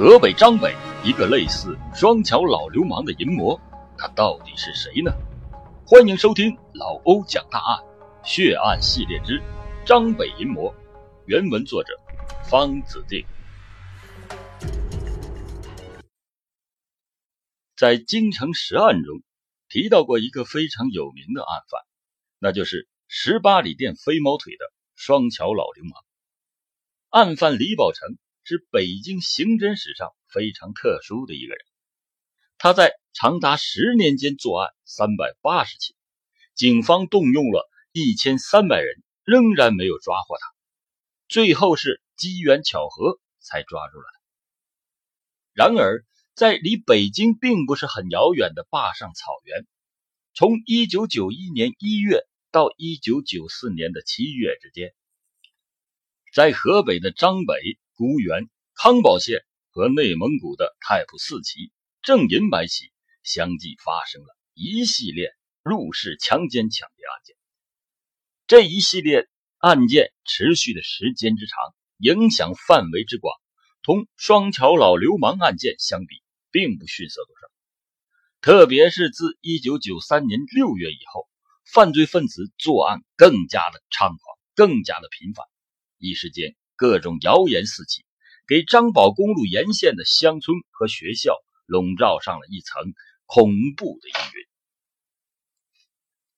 河北张北一个类似双桥老流氓的淫魔，他到底是谁呢？欢迎收听老欧讲大案血案系列之张北淫魔，原文作者方子定。在京城十案中提到过一个非常有名的案犯，那就是十八里店飞毛腿的双桥老流氓。案犯李宝成。是北京刑侦史上非常特殊的一个人。他在长达十年间作案三百八十起，警方动用了一千三百人，仍然没有抓获他。最后是机缘巧合才抓住了他。然而，在离北京并不是很遥远的坝上草原，从一九九一年一月到一九九四年的七月之间，在河北的张北。孤原、康保县和内蒙古的太仆寺旗正银白旗相继发生了一系列入室强奸抢劫案件。这一系列案件持续的时间之长，影响范围之广，同双桥老流氓案件相比，并不逊色多少。特别是自1993年6月以后，犯罪分子作案更加的猖狂，更加的频繁，一时间。各种谣言四起，给张宝公路沿线的乡村和学校笼罩上了一层恐怖的阴云。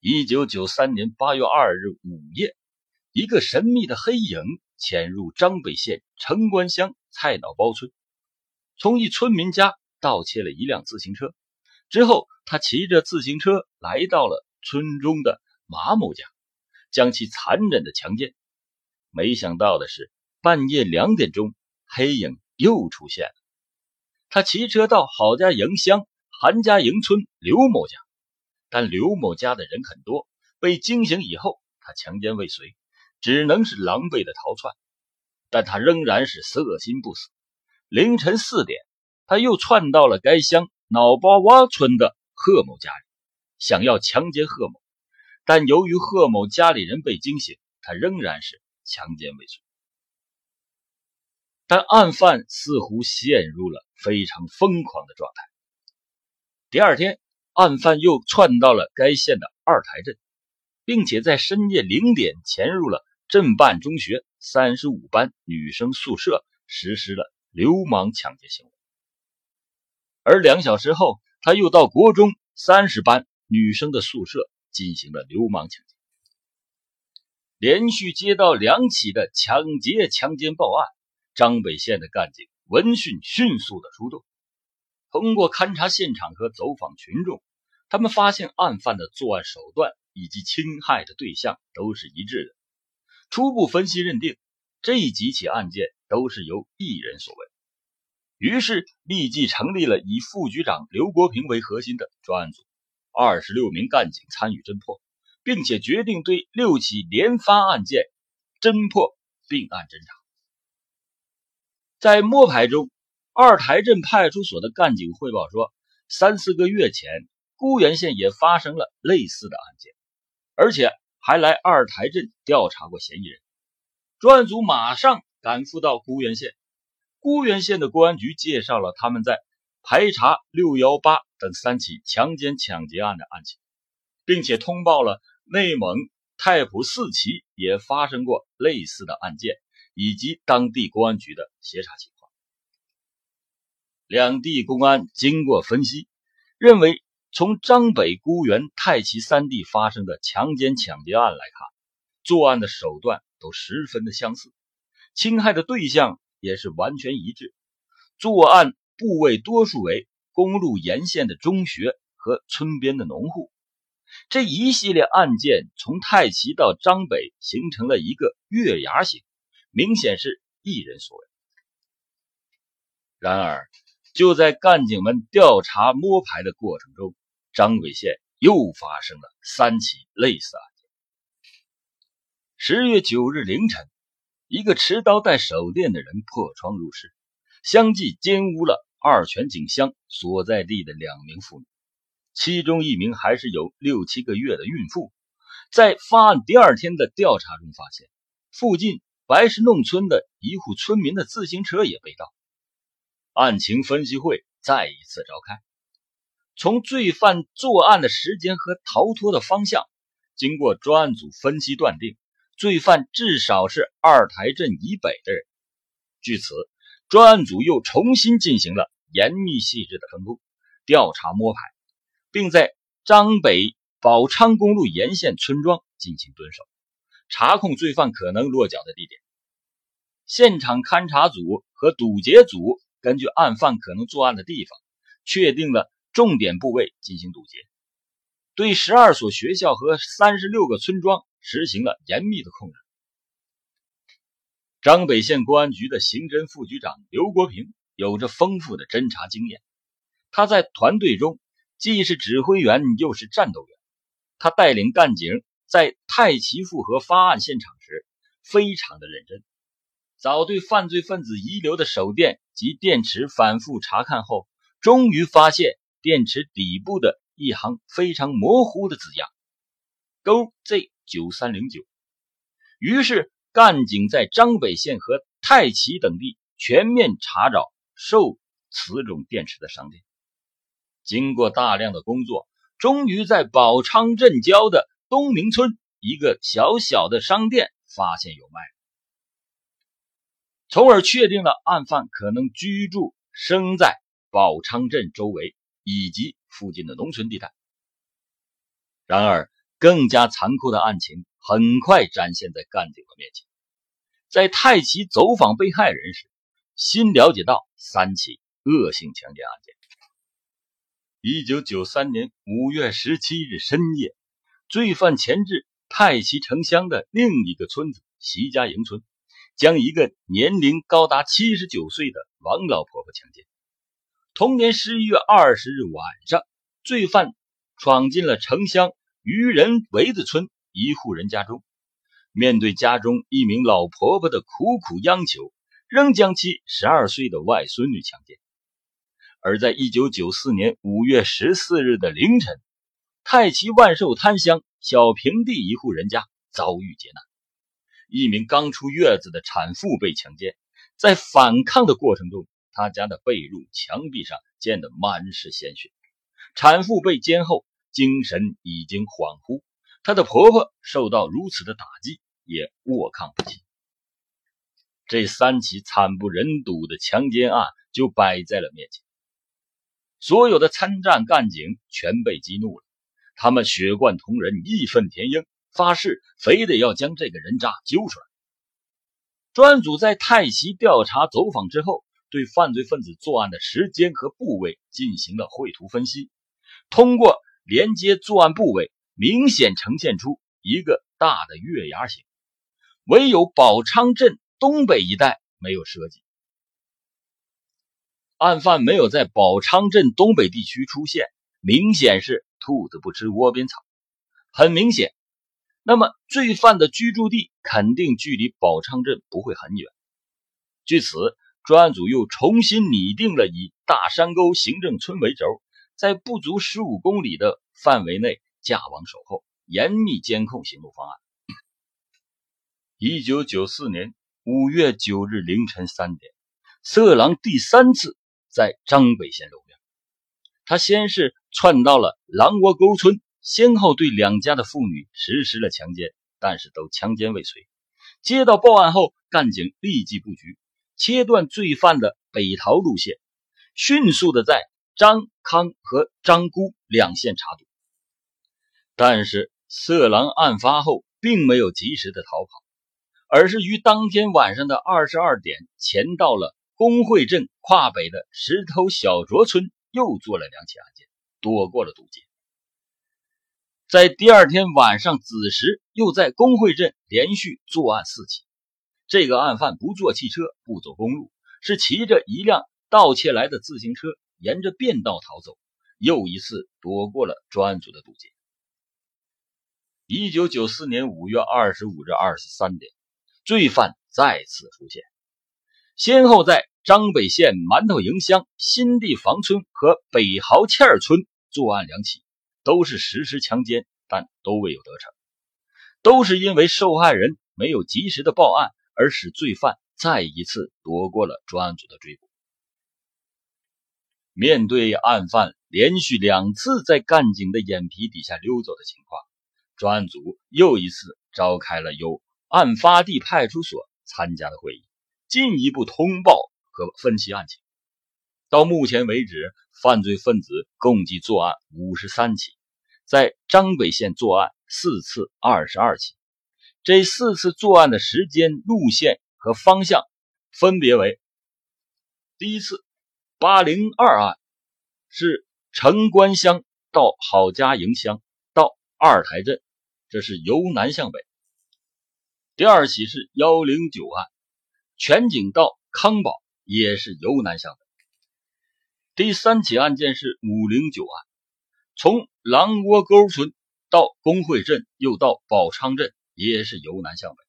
一九九三年八月二日午夜，一个神秘的黑影潜入张北县城关乡菜脑包村，从一村民家盗窃了一辆自行车，之后他骑着自行车来到了村中的马某家，将其残忍的强奸。没想到的是。半夜两点钟，黑影又出现了。他骑车到郝家营乡韩家营村刘某家，但刘某家的人很多，被惊醒以后，他强奸未遂，只能是狼狈的逃窜。但他仍然是色心不死。凌晨四点，他又窜到了该乡脑包洼村的贺某家里，想要强奸贺某，但由于贺某家里人被惊醒，他仍然是强奸未遂。但案犯似乎陷入了非常疯狂的状态。第二天，案犯又窜到了该县的二台镇，并且在深夜零点潜入了镇办中学三十五班女生宿舍，实施了流氓抢劫行为。而两小时后，他又到国中三十班女生的宿舍进行了流氓抢劫。连续接到两起的抢劫、强奸报案。张北县的干警闻讯迅速的出动，通过勘察现场和走访群众，他们发现案犯的作案手段以及侵害的对象都是一致的。初步分析认定，这几起案件都是由一人所为。于是立即成立了以副局长刘国平为核心的专案组，二十六名干警参与侦破，并且决定对六起连发案件侦破并案侦查。在摸排中，二台镇派出所的干警汇报说，三四个月前，沽源县也发生了类似的案件，而且还来二台镇调查过嫌疑人。专案组马上赶赴到沽源县，沽源县的公安局介绍了他们在排查六幺八等三起强奸抢劫案的案情，并且通报了内蒙太仆寺旗也发生过类似的案件。以及当地公安局的协查情况，两地公安经过分析，认为从张北、孤原、太齐三地发生的强奸抢劫案来看，作案的手段都十分的相似，侵害的对象也是完全一致，作案部位多数为公路沿线的中学和村边的农户。这一系列案件从太齐到张北形成了一个月牙形。明显是一人所为。然而，就在干警们调查摸排的过程中，张北县又发生了三起类似案件。十月九日凌晨，一个持刀带手电的人破窗入室，相继奸污了二泉井乡所在地的两名妇女，其中一名还是有六七个月的孕妇。在发案第二天的调查中发现，附近。白石弄村的一户村民的自行车也被盗。案情分析会再一次召开。从罪犯作案的时间和逃脱的方向，经过专案组分析断定，罪犯至少是二台镇以北的人。据此，专案组又重新进行了严密细致的分工、调查摸排，并在张北宝昌公路沿线村庄进行蹲守，查控罪犯可能落脚的地点。现场勘查组和堵截组根据案犯可能作案的地方，确定了。重点部位进行堵截，对十二所学校和三十六个村庄实行了严密的控制。张北县公安局的刑侦副局长刘国平有着丰富的侦查经验，他在团队中既是指挥员又是战斗员。他带领干警在太齐复合发案现场时非常的认真，早对犯罪分子遗留的手电及电池反复查看后，终于发现。电池底部的一行非常模糊的字样，勾 Z 九三零九。于是干警在张北县和太齐等地全面查找售此种电池的商店。经过大量的工作，终于在宝昌镇郊的东明村一个小小的商店发现有卖，从而确定了案犯可能居住生在宝昌镇周围。以及附近的农村地带。然而，更加残酷的案情很快展现在干警的面前。在太齐走访被害人时，新了解到三起恶性强奸案件。一九九三年五月十七日深夜，罪犯潜至太齐城乡的另一个村子席家营村，将一个年龄高达七十九岁的王老婆婆强奸。同年十一月二十日晚上，罪犯闯进了城乡渔人围子村一户人家中，面对家中一名老婆婆的苦苦央求，仍将其十二岁的外孙女强奸。而在一九九四年五月十四日的凌晨，太齐万寿滩乡小平地一户人家遭遇劫难，一名刚出月子的产妇被强奸，在反抗的过程中。她家的被褥墙壁上溅得满是鲜血，产妇被奸后精神已经恍惚，她的婆婆受到如此的打击也卧炕不起。这三起惨不忍睹的强奸案就摆在了面前，所有的参战干警全被激怒了，他们血贯同仁，义愤填膺，发誓非得要将这个人渣揪出来。专案组在太齐调查走访之后。对犯罪分子作案的时间和部位进行了绘图分析，通过连接作案部位，明显呈现出一个大的月牙形，唯有宝昌镇东北一带没有涉及。案犯没有在宝昌镇东北地区出现，明显是兔子不吃窝边草。很明显，那么罪犯的居住地肯定距离宝昌镇不会很远。据此。专案组又重新拟定了以大山沟行政村为轴，在不足十五公里的范围内架网守候、严密监控行动方案。一九九四年五月九日凌晨三点，色狼第三次在张北县露面。他先是窜到了狼窝沟村，先后对两家的妇女实施了强奸，但是都强奸未遂。接到报案后，干警立即布局。切断罪犯的北逃路线，迅速的在张康和张姑两线查堵。但是色狼案发后并没有及时的逃跑，而是于当天晚上的二十二点前到了工会镇跨北的石头小卓村，又做了两起案，躲过了堵截。在第二天晚上子时，又在工会镇连续作案四起。这个案犯不坐汽车，不走公路，是骑着一辆盗窃来的自行车，沿着便道逃走，又一次躲过了专案组的堵截。一九九四年五月二十五日二十三点，罪犯再次出现，先后在张北县馒头营乡新地房村和北豪欠村作案两起，都是实施强奸，但都未有得逞，都是因为受害人没有及时的报案。而使罪犯再一次躲过了专案组的追捕。面对案犯连续两次在干警的眼皮底下溜走的情况，专案组又一次召开了由案发地派出所参加的会议，进一步通报和分析案情。到目前为止，犯罪分子共计作案五十三起，在张北县作案四次，二十二起。这四次作案的时间、路线和方向分别为：第一次。八零二案是城关乡到郝家营乡到二台镇，这是由南向北。第二起是幺零九案，全景到康宝，也是由南向北。第三起案件是五零九案，从狼窝沟村到工会镇又到宝昌镇，也是由南向北。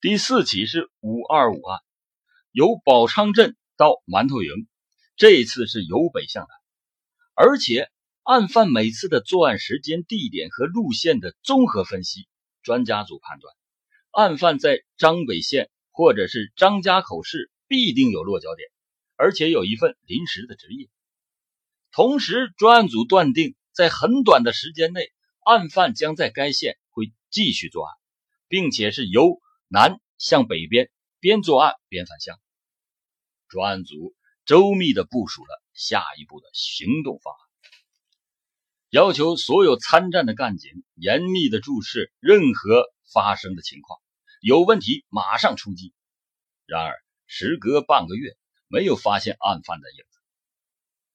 第四起是五二五案，由宝昌镇。到馒头营，这次是由北向南，而且案犯每次的作案时间、地点和路线的综合分析，专家组判断，案犯在张北县或者是张家口市必定有落脚点，而且有一份临时的职业。同时，专案组断定，在很短的时间内，案犯将在该县会继续作案，并且是由南向北边边作案边返乡。专案组周密地部署了下一步的行动方案，要求所有参战的干警严密地注视任何发生的情况，有问题马上出击。然而，时隔半个月，没有发现案犯的影子。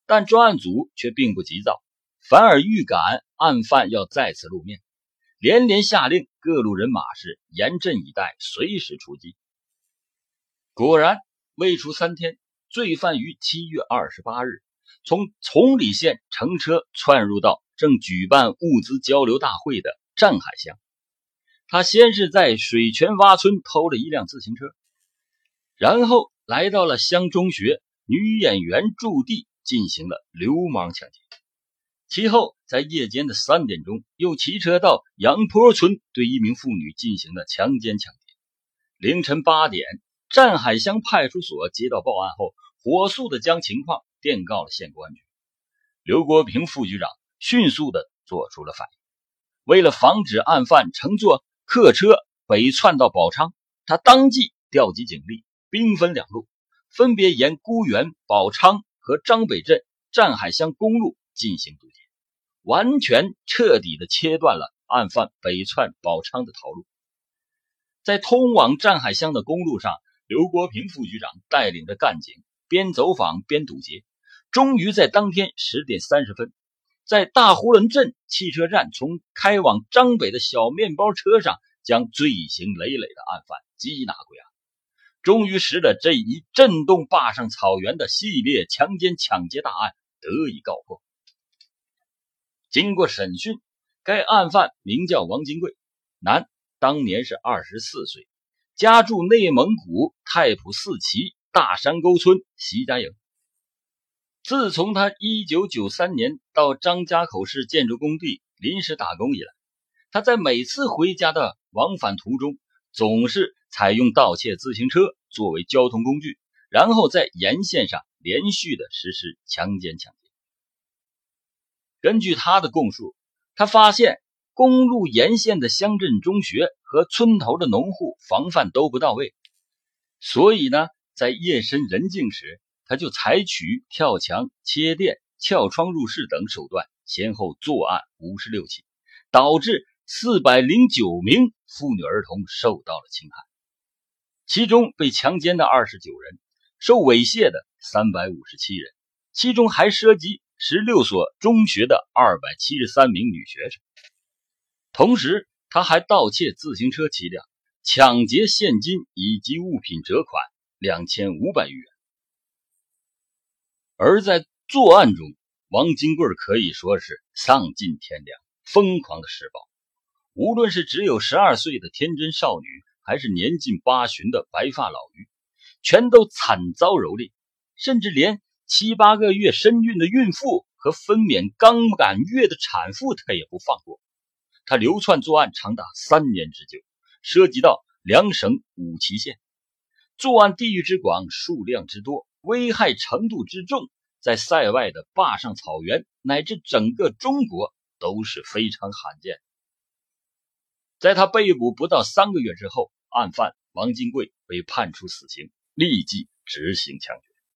但专案组却并不急躁，反而预感案犯要再次露面，连连下令各路人马是严阵以待，随时出击。果然。未出三天，罪犯于七月二十八日从崇礼县乘车窜入到正举办物资交流大会的占海乡。他先是在水泉洼村偷了一辆自行车，然后来到了乡中学女演员驻地进行了流氓抢劫。其后在夜间的三点钟，又骑车到杨坡村对一名妇女进行了强奸抢劫。凌晨八点。占海乡派出所接到报案后，火速的将情况电告了县公安局。刘国平副局长迅速的做出了反应。为了防止案犯乘坐客车北窜到宝昌，他当即调集警力，兵分两路，分别沿孤原、宝昌和张北镇占海乡公路进行堵截，完全彻底的切断了案犯北窜宝昌的逃路。在通往占海乡的公路上。刘国平副局长带领着干警边走访边堵截，终于在当天十点三十分，在大呼伦镇汽车站从开往张北的小面包车上，将罪行累累的案犯缉拿归案，终于使得这一震动坝上草原的系列强奸抢劫大案得以告破。经过审讯，该案犯名叫王金贵，男，当年是二十四岁。家住内蒙古太仆寺旗大山沟村习家营。自从他1993年到张家口市建筑工地临时打工以来，他在每次回家的往返途中，总是采用盗窃自行车作为交通工具，然后在沿线上连续的实施强奸抢劫。根据他的供述，他发现。公路沿线的乡镇中学和村头的农户防范都不到位，所以呢，在夜深人静时，他就采取跳墙、切电、撬窗入室等手段，先后作案五十六起，导致四百零九名妇女儿童受到了侵害，其中被强奸的二十九人，受猥亵的三百五十七人，其中还涉及十六所中学的二百七十三名女学生。同时，他还盗窃自行车七辆，抢劫现金以及物品折款两千五百余元。而在作案中，王金贵可以说是丧尽天良，疯狂的施暴。无论是只有十二岁的天真少女，还是年近八旬的白发老妪，全都惨遭蹂躏，甚至连七八个月身孕的孕妇和分娩刚满月的产妇，他也不放过。他流窜作案长达三年之久，涉及到两省五旗县，作案地域之广、数量之多、危害程度之重，在塞外的坝上草原乃至整个中国都是非常罕见。在他被捕不到三个月之后，案犯王金贵被判处死刑，立即执行枪决。